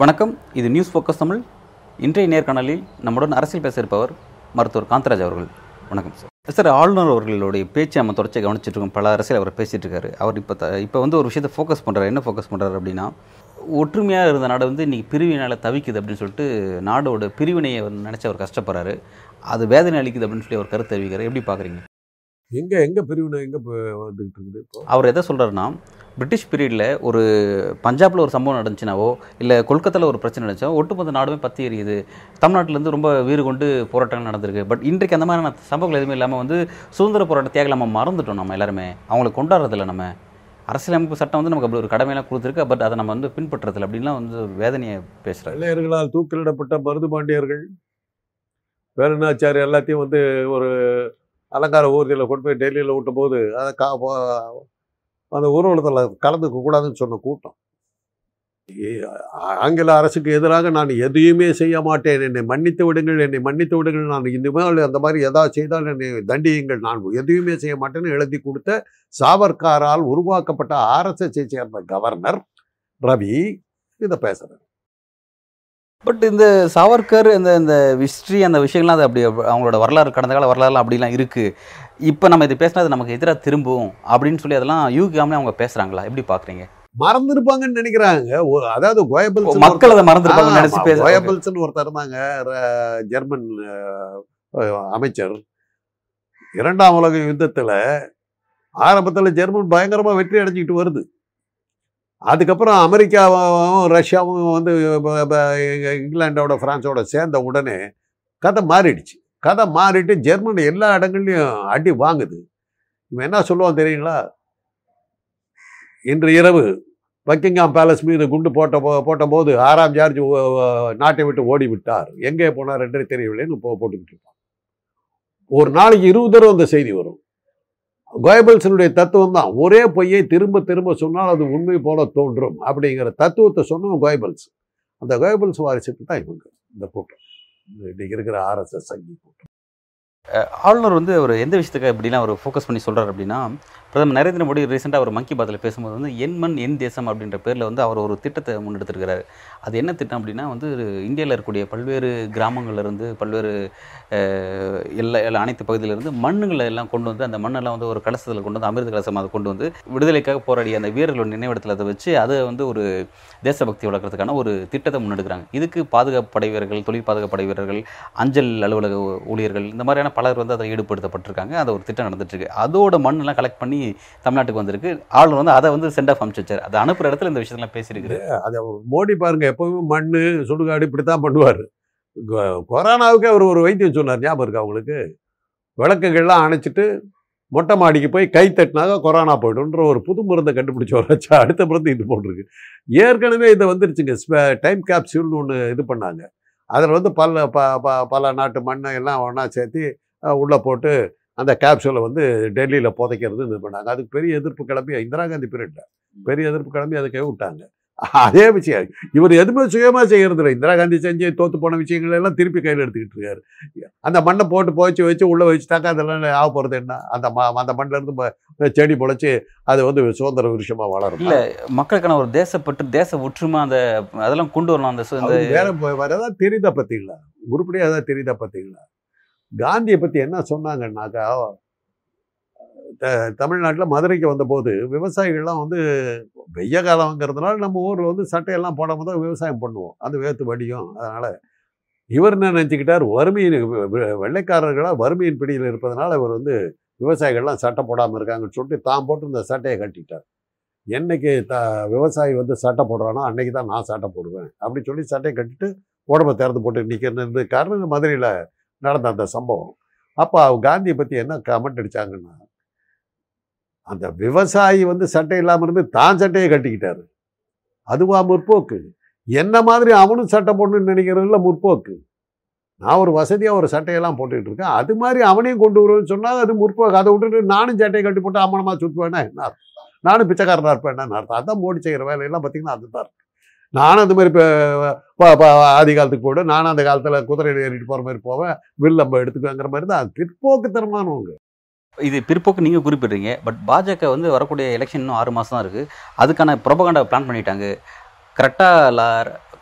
வணக்கம். இது news focus Tamil. இன்றைய நேர்காணலில் நம்முடன் அரசியல் பேச இருப்பவர் மருத்துவர் காந்தராஜ் அவர்கள். வணக்கம் சார் சார் ஆளுநர் அவர்களுடைய பேச்சு நம்ம தொடர்ச்சி கவனிச்சிட்டு இருக்கோம். பல அரசியல் அவர் பேசிட்டு இருக்காரு. அவர் இப்போ த இப்போ வந்து ஒரு விஷயத்தை ஃபோக்கஸ் பண்ணுறாரு என்ன ஃபோக்கஸ் பண்ணுறாரு அப்படின்னா ஒற்றுமையாக இருந்த நாடு வந்து இன்றைக்கி பிரிவினால் தவிக்குது அப்படின்னு சொல்லிட்டு நாடோட பிரிவினையை நினச்சி அவர் கஷ்டப்படுறாரு. அது வேதனை அளிக்குது அப்படின்னு சொல்லி அவர் கருத்து தெரிவிக்கிறார். எப்படி பார்க்குறீங்க? எங்க எங்க பிரிவினை எங்க இப்போ வந்துகிட்டு இருக்குது அவர் எதை சொல்கிறாருன்னா பிரிட்டிஷ் பீரியடில் ஒரு பஞ்சாபில் ஒரு சம்பவம் நடந்துச்சுனாவோ இல்லை கொல்கத்தாவில் ஒரு பிரச்சனை நடந்துச்சோ ஒட்டுமொத்த நாடுமே பற்றி எரியுது. தமிழ்நாட்டிலேருந்து ரொம்ப வீறு கொண்டு போராட்டங்கள் நடந்திருக்கு. பட் இன்றைக்கு அந்த மாதிரியான சம்பவங்கள் எதுவுமே இல்லாமல் வந்து சுதந்திர போராட்ட தியாகம் நம்ம மறந்துட்டோம் நம்ம எல்லாருமே. அவங்களை கொண்டாடுறதில்ல நம்ம. அரசியலமைப்பு சட்டம் வந்து நமக்கு அப்படி ஒரு கடமையெல்லாம் கொடுத்துருக்கு. பட் அதை நம்ம வந்து பின்பற்றுறதில்ல. அப்படின்லாம் வந்து வேதனையை பேசுகிறாரு வெள்ளையர்களால் தூக்கிலிடப்பட்ட மருது பாண்டியர்கள் வேலுநாச்சார் எல்லாத்தையும் வந்து ஒரு அலங்கார ஊர்தியில் கொண்டு போய் டெல்லியில் விட்டும் போது அதை கா அந்த ஊர்வலத்தில் கலந்துக்க கூடாதுன்னு சொன்ன கூட்டம். ஆங்கில அரசுக்கு எதிராக நான் எதையுமே செய்ய மாட்டேன். என்னை மன்னித்து விடுங்கள் என்னை மன்னித்து விடுங்கள். நான் இனிமேல் அந்த மாதிரி எதாவது செய்தால் என்னை தண்டியுங்கள். நான் எதையுமே செய்ய மாட்டேன்னு எழுதி கொடுத்த சாவர்காரால் உருவாக்கப்பட்ட ஆர்எஸ்எஸை சேர்ந்த கவர்னர் ரவி இதை பேசுகிறேன் பட் இந்த சாவர்கர் இந்த இந்த ஹிஸ்ட்ரி அந்த விஷயங்கள்லாம் அது அப்படி அவங்களோட வரலாறு கடந்த கால வரலாறுலாம் அப்படிலாம் இருக்குது இப்போ நம்ம இது பேசினா அது நமக்கு எதிராக திரும்பும் அப்படின்னு சொல்லி அதெல்லாம் யூகிக்காமலே அவங்க பேசுகிறாங்களா எப்படி பார்க்குறீங்க மறந்துருப்பாங்கன்னு நினைக்கிறாங்க. அதாவது கோயபிள்ஸ் மக்கள் அதை மறந்துருப்பாங்கன்னு நினைச்சு பேச கோயபிள்ஸ்னு ஒருத்தர் இருந்தாங்க ஜெர்மன் அமைச்சர். இரண்டாம் உலக யுத்தத்துல ஆரம்பத்துல ஜெர்மன் பயங்கரமா வெற்றி அடைஞ்சிக்கிட்டு வருது. அதுக்கப்புறம் அமெரிக்காவும் ரஷ்யாவும் வந்து இங்கிலாண்டோட பிரான்ஸோட சேர்ந்த உடனே கதை மாறிடுச்சு. கதை மாறிட்டு ஜெர்மனி எல்லா இடங்கள்லையும் அடி வாங்குது. இவன் என்ன சொல்லுவான் தெரியுங்களா? இன்று இரவு பக்கிங்காம் பேலஸ் மீது குண்டு போட்ட போ- போட்ட போது ஆறாம் ஜார்ஜ் நாட்டை விட்டு ஓடி விட்டார் எங்கே போனார் என்றே தெரியவில்லைன்னு போ போட்டுக்கிட்டு இருப்பான். ஒரு நாளைக்கு இருபது தடவை அந்த செய்தி வரும். கோயபிள்ஸனுடைய தத்துவம் தான் ஒரே பொய்யை திரும்ப திரும்ப சொன்னால் அது உண்மை போல தோன்றும் அப்படிங்கிற தத்துவத்தை சொன்னவன் கோயபிள்ஸ் அந்த கோயபிள்ஸ் வாரிசுக்கு தான் இவங்க இந்த கூட்டம். இன்னைக்கு இருக்கிற ஆர்எஸ்எஸ் சங்கி கூட்டம். ஆளுநர் வந்து அவர் எந்த விஷயத்துக்கு இப்படிலாம் அவர் ஃபோக்கஸ் பண்ணி சொல்கிறார் அப்படின்னா பிரதமர் நரேந்திர மோடி ரீசெண்டாக அவர் மங்கி பாத்தில் பேசும்போது வந்து என் மண் என் தேசம் அப்படின்ற பேரில் வந்து அவர் ஒரு திட்டத்தை முன்னெடுத்திருக்கிறார். அது என்ன திட்டம் அப்படின்னா வந்து இந்தியாவில் இருக்கக்கூடிய பல்வேறு கிராமங்கள்லேருந்து பல்வேறு எல்லா எல்லா அனைத்து பகுதியிலிருந்து மண்ணுங்களை எல்லாம் கொண்டு வந்து அந்த மண்ணெல்லாம் வந்து ஒரு கலசத்தில் கொண்டு வந்து அமிர்த கலசம் அதை கொண்டு வந்து விடுதலைக்காக போராடிய அந்த வீரர்களோட நினைவிடத்தில் அதை வச்சு அதை வந்து ஒரு தேசபக்தி வளர்க்குறதுக்கான ஒரு திட்டத்தை முன்னெடுக்கிறாங்க. இதுக்கு பாதுகாப்பு படை வீரர்கள் தொழில் பாதுகாப்பு படை வீரர்கள் அஞ்சல் அலுவலக ஊழியர்கள் இந்த மாதிரியான பலர் வந்து அதை ஈடுபடுத்தப்பட்டிருக்காங்க. அது ஒரு திட்டம் நடந்துட்டுருக்கு அதோட மண்ணெல்லாம் கலெக்ட் பண்ணி தமிழ்நாட்டுக்கு வந்திருக்கு. ஆளுநர் வந்து அதை வந்து சென்ட் ஆஃப் அமிச்சு வச்சார். அதை அனுப்புகிற இடத்துல இந்த விஷயத்தெல்லாம் பேசியிருக்காரு அதை மோடி பாருங்க எப்பவுமே மண் சுடுகாடு இப்படி தான் பண்ணுவார் கொரோனாவுக்கு அவர் ஒரு வைத்தியம் சொன்னார் ஞாபகம் இருக்கா அவங்களுக்கு விளக்குகள்லாம் அணைச்சிட்டு மொட்டை மாடிக்கு போய் கை தட்டினாக்க கொரோனா போய்டுன்ற ஒரு புது மருந்தை கண்டுபிடிச்சி வராச்சு அடுத்த மருந்து இது போட்டிருக்கு. ஏற்கனவே இதை வந்துருச்சுங்க டைம் கேப்சியூல்னு ஒன்று இது பண்ணாங்க. அதில் வந்து பல ப ப- பல நாட்டு மண்ணை எல்லாம் ஒன்றா சேர்த்து உள்ளே போட்டு அந்த கேப்சூலை வந்து டெல்லியில் புதைக்கிறது இது பண்ணாங்க. அதுக்கு பெரிய எதிர்ப்பு கிளம்பி இந்திரா காந்தி பீரியடில் பெரிய எதிர்ப்பு கிளம்பி அதை கை விட்டாங்க. அதே விஷயம். இவர் எதுவுமே சுயமா செய்யறது இல்லை இந்திரா காந்தி செஞ்சு தோத்து போன விஷயங்கள் எல்லாம் திருப்பி கையில் எடுத்துக்கிட்டு இருக்காரு. அந்த மண்ணை போட்டு புதைச்சி வச்சு உள்ள வச்சுட்டாக்கா அதெல்லாம் ஆக போறது என்ன? அந்த ம அந்த மண்ணில இருந்து ம- செடி முளைச்சு அது வந்து சுதந்திர விருஷமா வளரும் இல்ல மக்களுக்கான ஒரு தேசப்பற்று தேச ஒற்றுமை அந்த அதெல்லாம் கொண்டு வரலாம் அந்த வேற ஏதாவது தெரியுதா பார்த்தீங்களா உருப்படியாக ஏதாவது தெரியுதா பார்த்தீங்களா காந்தியை பற்றி என்ன சொன்னாங்கன்னாக்கா த- தமிழ்நாட்டில் மதுரைக்கு வந்தபோது விவசாயிகள்லாம் வந்து வெய்ய காலங்கிறதுனால நம்ம ஊரில் வந்து சட்டையெல்லாம் போடாமல் தான் விவசாயம் பண்ணுவோம். அது வேத்து வடியும். அதனால் இவர் என்ன நினச்சிக்கிட்டார்? வறுமையின் வெ- வெ- வெள்ளைக்காரர்களாக வறுமையின் பிடியில் இருப்பதனால இவர் வந்து விவசாயிகள்லாம் சட்டை போடாமல் இருக்காங்கன்னு சொல்லிட்டு தான் போட்டு இந்த சட்டையை கட்டிட்டார். என்னைக்கு த விவசாயி வந்து சட்டை போடுறானோ அன்னைக்கு தான் நான் சட்டை போடுவேன். அப்படி சொல்லி சட்டையை கட்டிட்டு உடம்பை திறந்து போட்டு நிற்கிறது காரணம் மதுரையில் நடந்த அந்த சம்பவம். அப்போ காந்தியை பற்றி என்ன கமெண்ட் அடிச்சாங்கன்னா அந்த விவசாயி வந்து சட்டை இல்லாமல் இருந்து தான் சட்டையை கட்டிக்கிட்டாரு. அதுவா முற்போக்கு? என்ன மாதிரி அவனும் சட்டை போடணும்னு நினைக்கிறதுல முற்போக்கு? நான் ஒரு வசதியாக ஒரு சட்டையெல்லாம் போட்டுக்கிட்டு இருக்கேன். அது மாதிரி அவனையும் கொண்டு வருவேன்னு சொன்னால் அது முற்போக்கு. அதை விட்டுட்டு நானும் சட்டையை கட்டி போட்டு அம்மனமாக சுற்றுவேன்னா என்ன அர்த்தம்? நானும் பிச்சைக்காரனாக இருப்பேன்? என்ன அர்த்தம்? அதான் மோடி செய்கிற வேலையெல்லாம் பார்த்தீங்கன்னா அதுதான் இருக்கும் நானும் அந்த மாதிரி இப்போ ஆதி காலத்துக்கு போய்டும் நானும் அந்த காலத்தில் குதிரையில் ஏறிட்டு போகிற மாதிரி போவேன். வில் நம்ம எடுத்துக்கோங்கிற மாதிரி தான். பிற்போக்குத்தனமானவங்க இது பிற்போக்கு நீங்கள் குறிப்பிடுறீங்க. பட் பாஜக வந்து வரக்கூடிய எலெக்ஷன் இன்னும் ஆறு மாதம் தான் இருக்குது அதுக்கான ப்ரொபகண்டா பிளான் பண்ணிட்டாங்க. கரெக்டாக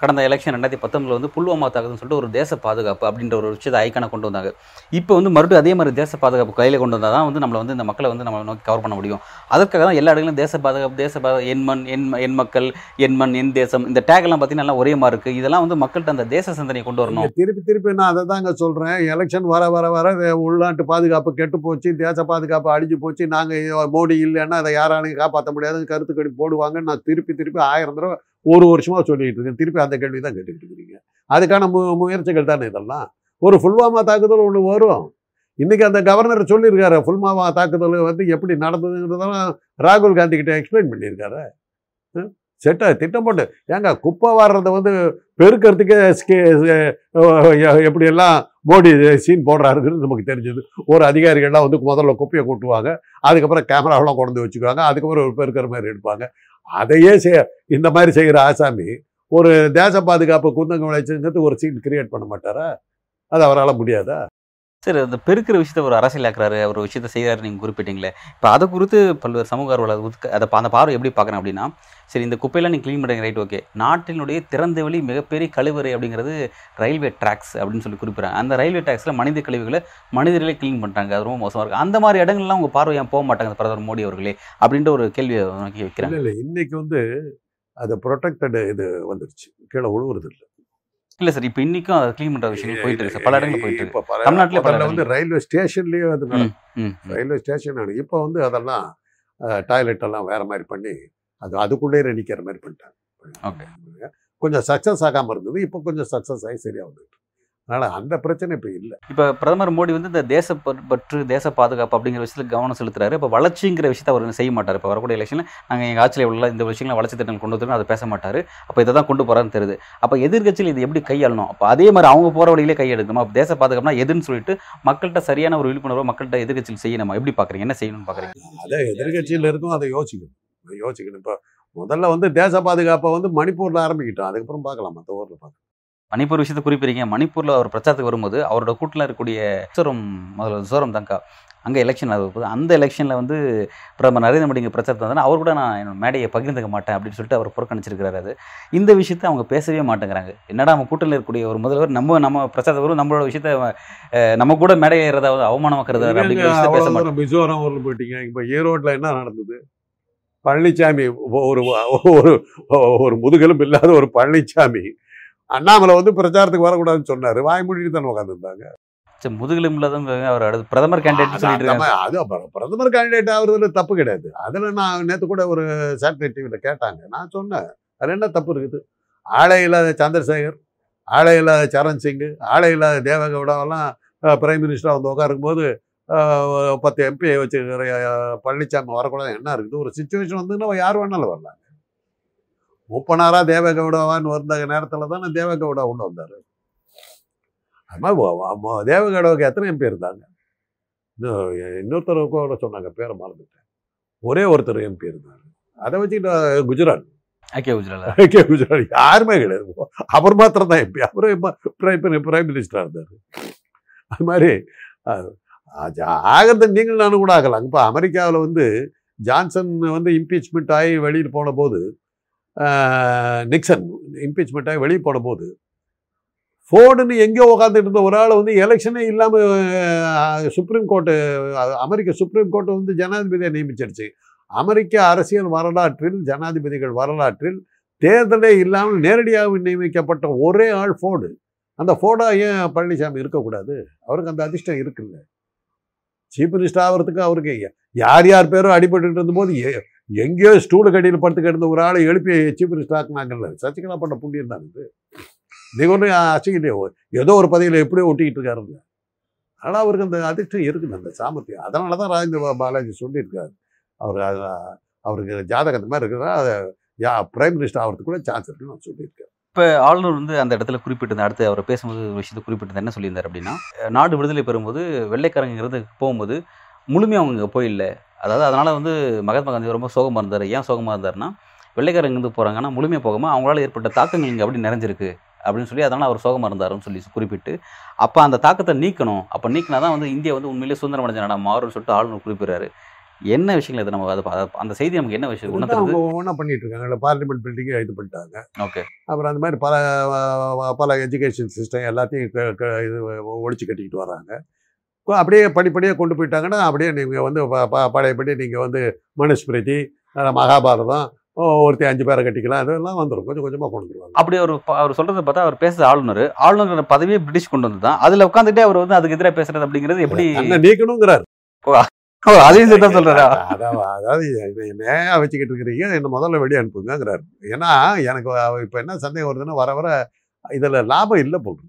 கடந்த எலெக்ஷன் ரெண்டாயிரத்தி பத்தொம்பதில் வந்து புல்வாமா தாக்குதுன்னு சொல்லிட்டு ஒரு தேச பாதுகாப்பு அப்படின்ற ஒரு விஷயத்தை ஐக்கான கொண்டு வந்தாங்க. இப்போ வந்து மறுபடியும் அதே மாதிரி தேச பாதுகாப்பு கையில் கொண்டு வந்தால் தான் வந்து நம்மளை வந்து இந்த மக்களை வந்து நம்ம நோக்கி கவர் பண்ண முடியும். அதற்காக தான் எல்லா இடங்களிலும் தேச பாதுகாப்பு தேச பாதுகாப்பு என் மண் என் என் மக்கள் என் மண் என் தேசம் இந்த டேக் எல்லாம் பார்த்தீங்கன்னா எல்லாம் ஒரே மாதிரி இருக்குது இதெல்லாம் வந்து மக்கள்கிட்ட அந்த தேச சிந்தனையை கொண்டு வரணும். திருப்பி திருப்பி நான் அதை தாங்க சொல்கிறேன் எலெக்ஷன் வர வர வர உள்நாட்டு பாதுகாப்பு கெட்டு போச்சு தேச பாதுகாப்பு அழிஞ்சு போச்சு நாங்கள் மோடி இல்லைன்னா அதை யாராலையும் காப்பாற்ற முடியாதுன்னு கருத்துக்கடி போடுவாங்கன்னு நான் திருப்பி திருப்பி ஆயிரம் தடவை ஒரு வருஷமாக சொல்லிகிட்டு இருக்கேன். திருப்பி அந்த கேள்வி தான் கேட்டுக்கிட்டு இருக்கிறீங்க அதுக்கான மு முயற்சிகள் தானே இதெல்லாம்? ஒரு புல்வாமா தாக்குதல் ஒன்று வரும். இன்றைக்கி அந்த கவர்னர் சொல்லியிருக்காரு புல்வாமா தாக்குதல் வந்து எப்படி நடந்ததுங்கிறதெல்லாம் ராகுல் காந்தி கிட்ட எக்ஸ்பிளைன் பண்ணியிருக்காரு. ம்? செட்ட திட்டம் போட்டு. ஏங்க குப்பை வாடுறத வந்து பெருக்கிறதுக்கே ஸ்கே- எப்படியெல்லாம் மோடி சீன் போடுறாருங்கிறது நமக்கு தெரிஞ்சது. ஒரு அதிகாரிகள்லாம் வந்து முதல்ல குப்பையை கொட்டுவாங்க. அதுக்கப்புறம் கேமராவெல்லாம் கொண்டு வச்சுக்குவாங்க. அதுக்கப்புறம் ஒரு பெருக்கிற மாதிரி எடுப்பாங்க. அதையே செய்ய இந்த மாதிரி செய்கிற ஆசாமி ஒரு தேச பாதுகாப்பு குந்தங்க விளைச்சுங்கிறது ஒரு சீன் கிரியேட் பண்ண மாட்டாரா? அது அவரால் முடியாதா? சரி அந்த பெருக்கிற விஷயத்த ஒரு அரசியலாக்குறாரு ஒரு விஷயத்த செய்கிறாரு நீங்கள் குறிப்பிட்டீங்களே. இப்போ அதை குறித்து பல்வேறு சமூக ஆர்வலர் அதை அந்த பார்வை எப்படி பார்க்குறேன் அப்படின்னா சரி இந்த குப்பையெல்லாம் நீங்கள் க்ளீன் பண்ணுறீங்க ரைட் ஓகே நாட்டினுடைய திறந்த வெளி மிகப்பெரிய கழிவறை அப்படிங்கிறது ரயில்வே ட்ராக்ஸ் அப்படின்னு சொல்லி குறிப்பிட்றாங்க. அந்த ரயில்வே ட்ராக்ஸில் மனித கழிவுகளை மனிதர்களே க்ளீன் பண்ணுறாங்க அது ரொம்ப மோசமாக இருக்குது அந்த மாதிரி இடங்கள்லாம் உங்கள் பார்வை ஏன் போக மாட்டாங்க பிரதமர் மோடி அவர்களே? அப்படின்ற ஒரு கேள்வியை நோக்கி வைக்கிறாங்க இல்லை இன்னைக்கு வந்து அதை ப்ரொடெக்டட் இது வந்துருச்சு. கீழே உழுவுறது இல்லை இல்லை சார் இப்போ இன்றைக்கும் அதை க்ளீன் பண்ணுற விஷயங்கள் போயிட்டு இருக்கு சார். பல இடங்களில் போயிட்டு இருக்கு. தமிழ்நாட்டிலே பல வந்து ரயில்வே ஸ்டேஷன்லேயே அது. ரயில்வே ஸ்டேஷன் இப்போ வந்து அதெல்லாம் டாய்லெட் எல்லாம் வேற மாதிரி பண்ணி அது அதுக்குள்ளேயே நிற்கிற மாதிரி பண்ணிட்டாங்க. Okay. கொஞ்சம் சக்ஸஸ் ஆகாமல் இருந்தது. இப்போ கொஞ்சம் சக்ஸஸ் ஆகி சரியா வந்துட்டு அதனால அந்த பிரச்சனை இப்போ இல்லை. இப்போ பிரதமர் மோடி வந்து இந்த தேச பற்- பற்று தேச பாதுகாப்பு அப்படிங்கிற விஷயத்தில் கவனம் செலுத்துறாரு. இப்போ வளர்ச்சிங்கிற விஷயத்தை அவர் செய்ய மாட்டார். இப்போ வரக்கூடிய எலெக்ஷனில் நாங்கள் எங்கள் ஆட்சியில் உள்ள இந்த விஷயங்களை வளர்ச்சி திட்டங்கள் கொண்டு வந்துருக்கோம் அதை பேச மாட்டார். அப்போ இதை தான் கொண்டு போகிறான்னு தெரியுது. அப்போ எதிர்க்கட்சியில் இது எப்படி கையாளணும்? அப்போ அதே மாதிரி அவங்க போகிற வழியிலே கையெடுக்கணும் அப்போ தேச பாதுகாப்புனா எதுன்னு சொல்லிட்டு மக்கள்கிட்ட சரியான ஒரு விழிப்புணர்வு மக்கள்கிட்ட எதிர்க்கட்சியில் செய்யணும்? எப்படி பார்க்குறீங்க என்ன செய்யணும்னு பார்க்குறீங்க அதை எதிர்கட்சியில் இருக்கும் அதை யோசிக்கணும். யோசிக்கணும். இப்போ முதல்ல வந்து தேச பாதுகாப்பை வந்து மணிப்பூரில் ஆரம்பிக்கிட்டோம். அதுக்கப்புறம் பார்க்கலாம். மற்ற ஊரில் பார்க்கலாம். மணிப்பூர் விஷயத்தை குறிப்பிடுறீங்க. மணிப்பூரில் அவர் பிரச்சாரத்துக்கு வரும்போது அவரோட கூட்டில் இருக்கக்கூடிய சோரம் முதல்ல சோரம் தங்கா அங்கே எலெக்ஷன் போது அந்த எலெக்ஷனில் வந்து பிரதமர் நரேந்திர மோடி இங்கே பிரச்சாரத்தை வந்தால் அவர் கூட நான் என்னோட மேடையை பகிர்ந்துக்க மாட்டேன் அப்படின்னு சொல்லிட்டு அவர் புறக்கணிச்சிருக்கிறாரு அது. இந்த விஷயத்தை அவங்க பேசவே மாட்டேங்கிறாங்க. என்னடா நம்ம கூட்டத்தில் இருக்கக்கூடிய ஒரு முதல்வர் நம்ம நம்ம பிரச்சாரத்தை வரும் நம்மளோட விஷயத்த நம்ம கூட மேடை ஏறதாவது அவமானமாக்குறது விஷயத்தை பேச தூரம் மிசோரம் ஊரில் போயிட்டீங்க. இப்போ ஈரோட்டில் என்ன நடந்தது? பழனிசாமி ஒரு ஒரு ஒரு முதுகெலும்பு இல்லாத ஒரு பழனிசாமி அண்ணாமலை வந்து பிரச்சாரத்துக்கு வரக்கூடாதுன்னு சொன்னாரு. வாய் மூடிட்டு தானே உட்காந்துருந்தாங்க சரி, முதுகெலும்பு இல்லாதவங்க அவர் அடுத்து பிரதமர் கேண்டிடேட் சொல்லிட்டு அது அப்புறம் பிரதமர் கேண்டிடேட் ஆகுறதுல தப்பு கிடையாது. அதுல நான் நேத்து கூட ஒரு சேட்டலைட் டிவியில கேட்டாங்க. நான் சொன்னேன் அதுல என்ன தப்பு இருக்குது? ஆளே இல்லாத சந்திரசேகர் ஆளே இல்லாத சரண் சிங் ஆளே இல்லாத தேவகவுடாவெல்லாம் பிரைம் மினிஸ்டராக வந்து உட்காருக்கும் போது பத்து எம்பி வச்சுக்கிற அஹ், பழனிசாமி வரக்கூடாது. என்ன இருக்குது? ஒரு சுச்சுவேஷன் வந்துன்னா யார் வேணாலும் வரலாம். மூப்பனாரா தேவகவுடாவான்னு வந்த நேரத்தில் தானே தேவகவுடா உள்ள வந்தார். அது மாதிரி தேவகவுடாவுக்கு எத்தனை எம்பி இருந்தாங்க? இன்னொருத்தர் கூட சொன்னாங்க பேரை மறந்துட்டேன். ஒரே ஒருத்தர் எம்பி இருந்தார். அதை வச்சுக்கிட்டு குஜராத் ஐக்கிய குஜரால? கே குஜராத் யாருமே கிடையாது. அவர் மாத்திரம் தான் எம்பி. அவரு பிரைம் பிரைம் மினிஸ்டராக இருந்தார். அது மாதிரி ஆகிறது நீங்கள் நானும் கூட ஆகலாம். இப்போ அமெரிக்காவில் வந்து ஜான்சன் வந்து இம்பீச்மெண்ட் ஆகி வெளியில் போன போது நிக்சன் இம்பீச்மெண்ட்டாக வெளியே போன போது ஃபோர்டுன்னு எங்கேயோ உட்காந்துட்டு இருந்த ஒரு ஆள் வந்து எலெக்ஷனே இல்லாமல் சுப்ரீம் கோர்ட்டு அமெரிக்க சுப்ரீம் கோர்ட்டு வந்து ஜனாதிபதியை நியமிச்சிருச்சு. அமெரிக்க அரசியல் வரலாற்றில் ஜனாதிபதிகள் வரலாற்றில் தேர்தலே இல்லாமல் நேரடியாக நியமிக்கப்பட்ட ஒரே ஆள் ஃபோர்டு. அந்த ஃபோர்டா ஏன் பழனிசாமி இருக்கக்கூடாது? அவருக்கு அந்த அதிர்ஷ்டம் இருக்குல்ல. சீஃப் மினிஸ்டர் ஆகிறதுக்கு அவருக்கு யார் யார் பேரும் அடிபட்டு இருந்தபோது எங்கேயோ ஸ்டூலு கடியில் படுத்து கிடந்த ஒரு ஆளை எழுப்பி சீஃப் மினிஸ்டர் ஆக்குனாங்கல்ல. சசிகலா பண்ண புண்ணியம் தான் இது நீங்க ஒன்றும் அசிக்கலையே ஏதோ ஒரு பதவியில் எப்படியோ ஒட்டிக்கிட்டு இருக்காருங்க. ஆனால் அவருக்கு அந்த அதிர்ஷ்டம் இருக்குது அந்த சாமர்த்தியம். அதனால தான் ராஜேந்திர பாலாஜி சொல்லியிருக்காரு. அவர் அவருக்கு ஜாதகத்து மாதிரி இருக்கிறதா அதை யா பிரைம் மினிஸ்டர் ஆகிறதுக்கு கூட சான்ஸ் இருக்குன்னு நான் சொல்லியிருக்கேன் இப்போ ஆளுநர் வந்து அந்த இடத்துல குறிப்பிட்டிருந்தார் அடுத்து அவர் பேசும்போது ஒரு விஷயத்தை குறிப்பிட்டிருந்தேன் என்ன சொல்லியிருந்தார் அப்படின்னா நாடு விடுதலை பெறும்போது வெள்ளைக்காரங்கிறது போகும்போது முழுமையாக அவங்க இங்கே அதாவது அதனால் வந்து மகாத்மா காந்தி ரொம்ப சோகமாக இருந்தார். ஏன் சோகமாக இருந்தாருன்னா வெள்ளைக்காரங்க இருந்து போகிறாங்க ஆனால் முழுமையாக போகாமல் அவங்களால ஏற்பட்ட தாக்கங்கள் இங்கே அப்படி நிறைஞ்சிருக்கு அப்படின்னு சொல்லி அதனால் அவர் சோகமாக இருந்தாருன்னு சொல்லி குறிப்பிட்டு அப்போ அந்த தாக்கத்தை நீக்கணும். அப்போ நீக்கினா தான் வந்து இந்தியா வந்து உண்மையிலேயே சுதந்திரம் அடைஞ்ச நாடா மாறும்னு சொல்லிட்டு ஆளுநர் குறிப்பிடுறாரு. என்ன விஷயங்கள் இது நம்ம அதை அந்த செய்தி நமக்கு என்ன விஷயம் அவங்க ஒன்றா பண்ணிட்டு இருக்காங்க. பார்லிமெண்ட் பில்டிங்கை இது பண்ணிட்டாங்க. ஓகே. அப்புறம் அந்த மாதிரி பல பல எஜுகேஷன் சிஸ்டம் எல்லாத்தையும் இது ஒழிச்சு கட்டிக்கிட்டு வராங்க. அப்படியே படிப்படியாக கொண்டு போயிட்டாங்கன்னா அப்படியே நீங்கள் வந்து பழையபடி நீங்கள் வந்து மனுஸ்மிருதி மகாபாரதம் ஓ, ஒருத்தி அஞ்சு பேரை கட்டிக்கலாம் அதெல்லாம் வந்துடும் கொஞ்சம் கொஞ்சமாக கொண்டு வருவாங்க அப்படி அவர் அவர் சொல்றதை பார்த்தா அவர் பேசுற ஆளுநர். ஆளுநர் பதவியே பிரிட்டிஷ் கொண்டு வந்து தான் அதில் உட்காந்துட்டே அவர் வந்து அதுக்கு எதிராக பேசுறது அப்படிங்கிறது எப்படி நீக்கணுங்கிறார். அதையும் சேர்த்து தான் சொல்றாரா அதாவது நேயா வச்சுக்கிட்டு இருக்கிறீங்க? என்ன முதல்ல வெளியே அனுப்புங்கிறார் ஏன்னா எனக்கு இப்போ என்ன சந்தேகம் வருதுன்னா வர வர இதில் லாபம் இல்லை போட்டு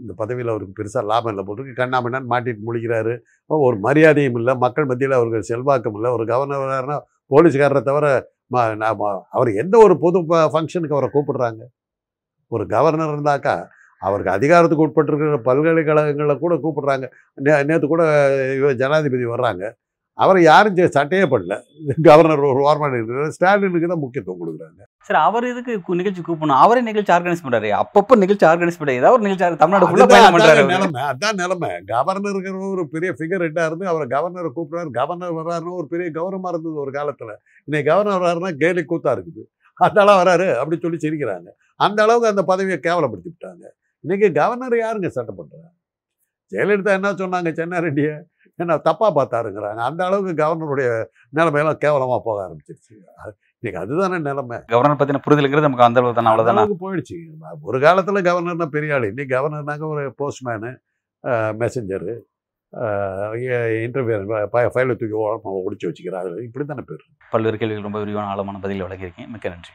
இந்த பதவியில் அவருக்கு பெருசாக லாபம் இல்லை போட்டுருக்கு கண்ணாமண்ணான்னு மாட்டிட்டு முழிக்கிறாரு. ஒரு மரியாதையும் இல்லை மக்கள் மத்தியில் அவருக்கு செல்வாக்கம் இல்லை. ஒரு கவர்னர்னா போலீஸ்காரரை தவிர ம- அவர் எந்த ஒரு பொது ஃபங்க்ஷனுக்கு அவரை கூப்பிடுறாங்க. ஒரு கவர்னர் இருந்தாக்கா அவருக்கு அதிகாரத்துக்கு உட்பட்டிருக்கிற பல்கலைக்கழகங்களில் கூட கூப்பிடுறாங்க. நே நேற்று கூட ஜனாதிபதி வர்றாங்க. அவரை யாரும் சட்டையே பண்ணல கவர்னர் ஒரு ஓர்மான இருக்கிறார். ஸ்டாலினுக்கு தான் முக்கியத்துவம் கொடுக்குறாங்க. சரி அவர் எதுக்கு கு- நிகழ்ச்சி கூப்பிடணும்? அவரே நிகழ்ச்சி ஆர்கனைஸ் பண்றாரு. அப்பப்போ நிகழ்ச்சி ஆர்கனைஸ் பண்ணாரு ஏதாவது ஒரு நிகழ்ச்சி தமிழ்நாடு ஃபுல்லா அதுதான் பயணம் பண்றாரு. நிலைமை அதான் நிலைமை. கவர்னருங்கிற ஒரு பெரிய ஃபிகர் ஹெட்டாக இருந்து அவரை கவர்னரை கூப்பிடுறாரு. கவர்னர் வர்றாருன்னு ஒரு பெரிய கௌரவமாக இருந்தது ஒரு காலத்தில். இன்னைக்கு கவர்னர் வர்றாருன்னா கேலி கூத்தா இருக்குது. அதெல்லாம் வராரு அப்படி சொல்லி சிரிக்கிறாங்க. அந்த அளவுக்கு அந்த பதவியை கேவலப்படுத்தி விட்டாங்க இன்னைக்கு கவர்னர் யாருங்க சட்டம் பண்றாங்க ஜெயலலிதா என்ன சொன்னாங்க சென்னை ரெட்டியை? என்ன தப்பா பார்த்தாருங்கிறாங்க. அந்த அளவுக்கு கவர்னருடைய நிலைமையெல்லாம் கேவலமா போக ஆரம்பிச்சிருச்சு. இன்னைக்கு அதுதானே நிலைமை. கவர்னர் பத்தின புரிதலுங்கிறது நமக்கு அந்த அளவு தானே அவ்வளவுதானா? அளவுக்கு போயிடுச்சு. ஒரு காலத்துல கவர்னர்னா பெரிய ஆளு. இன்னைக்கு கவர்னர்னாங்க ஒரு போஸ்ட்மேனு மெசஞ்சரு இன்டர்வியூ ஃபைலை தூக்கி ஓரமா ஒடிச்சு வச்சுக்கிறாரு. இப்படி தானே பேர் பல்வேறு கேள்விகள் ரொம்ப விரிவான ஆழமான பதில் வழங்கியிருக்கேன் மிக்க நன்றி.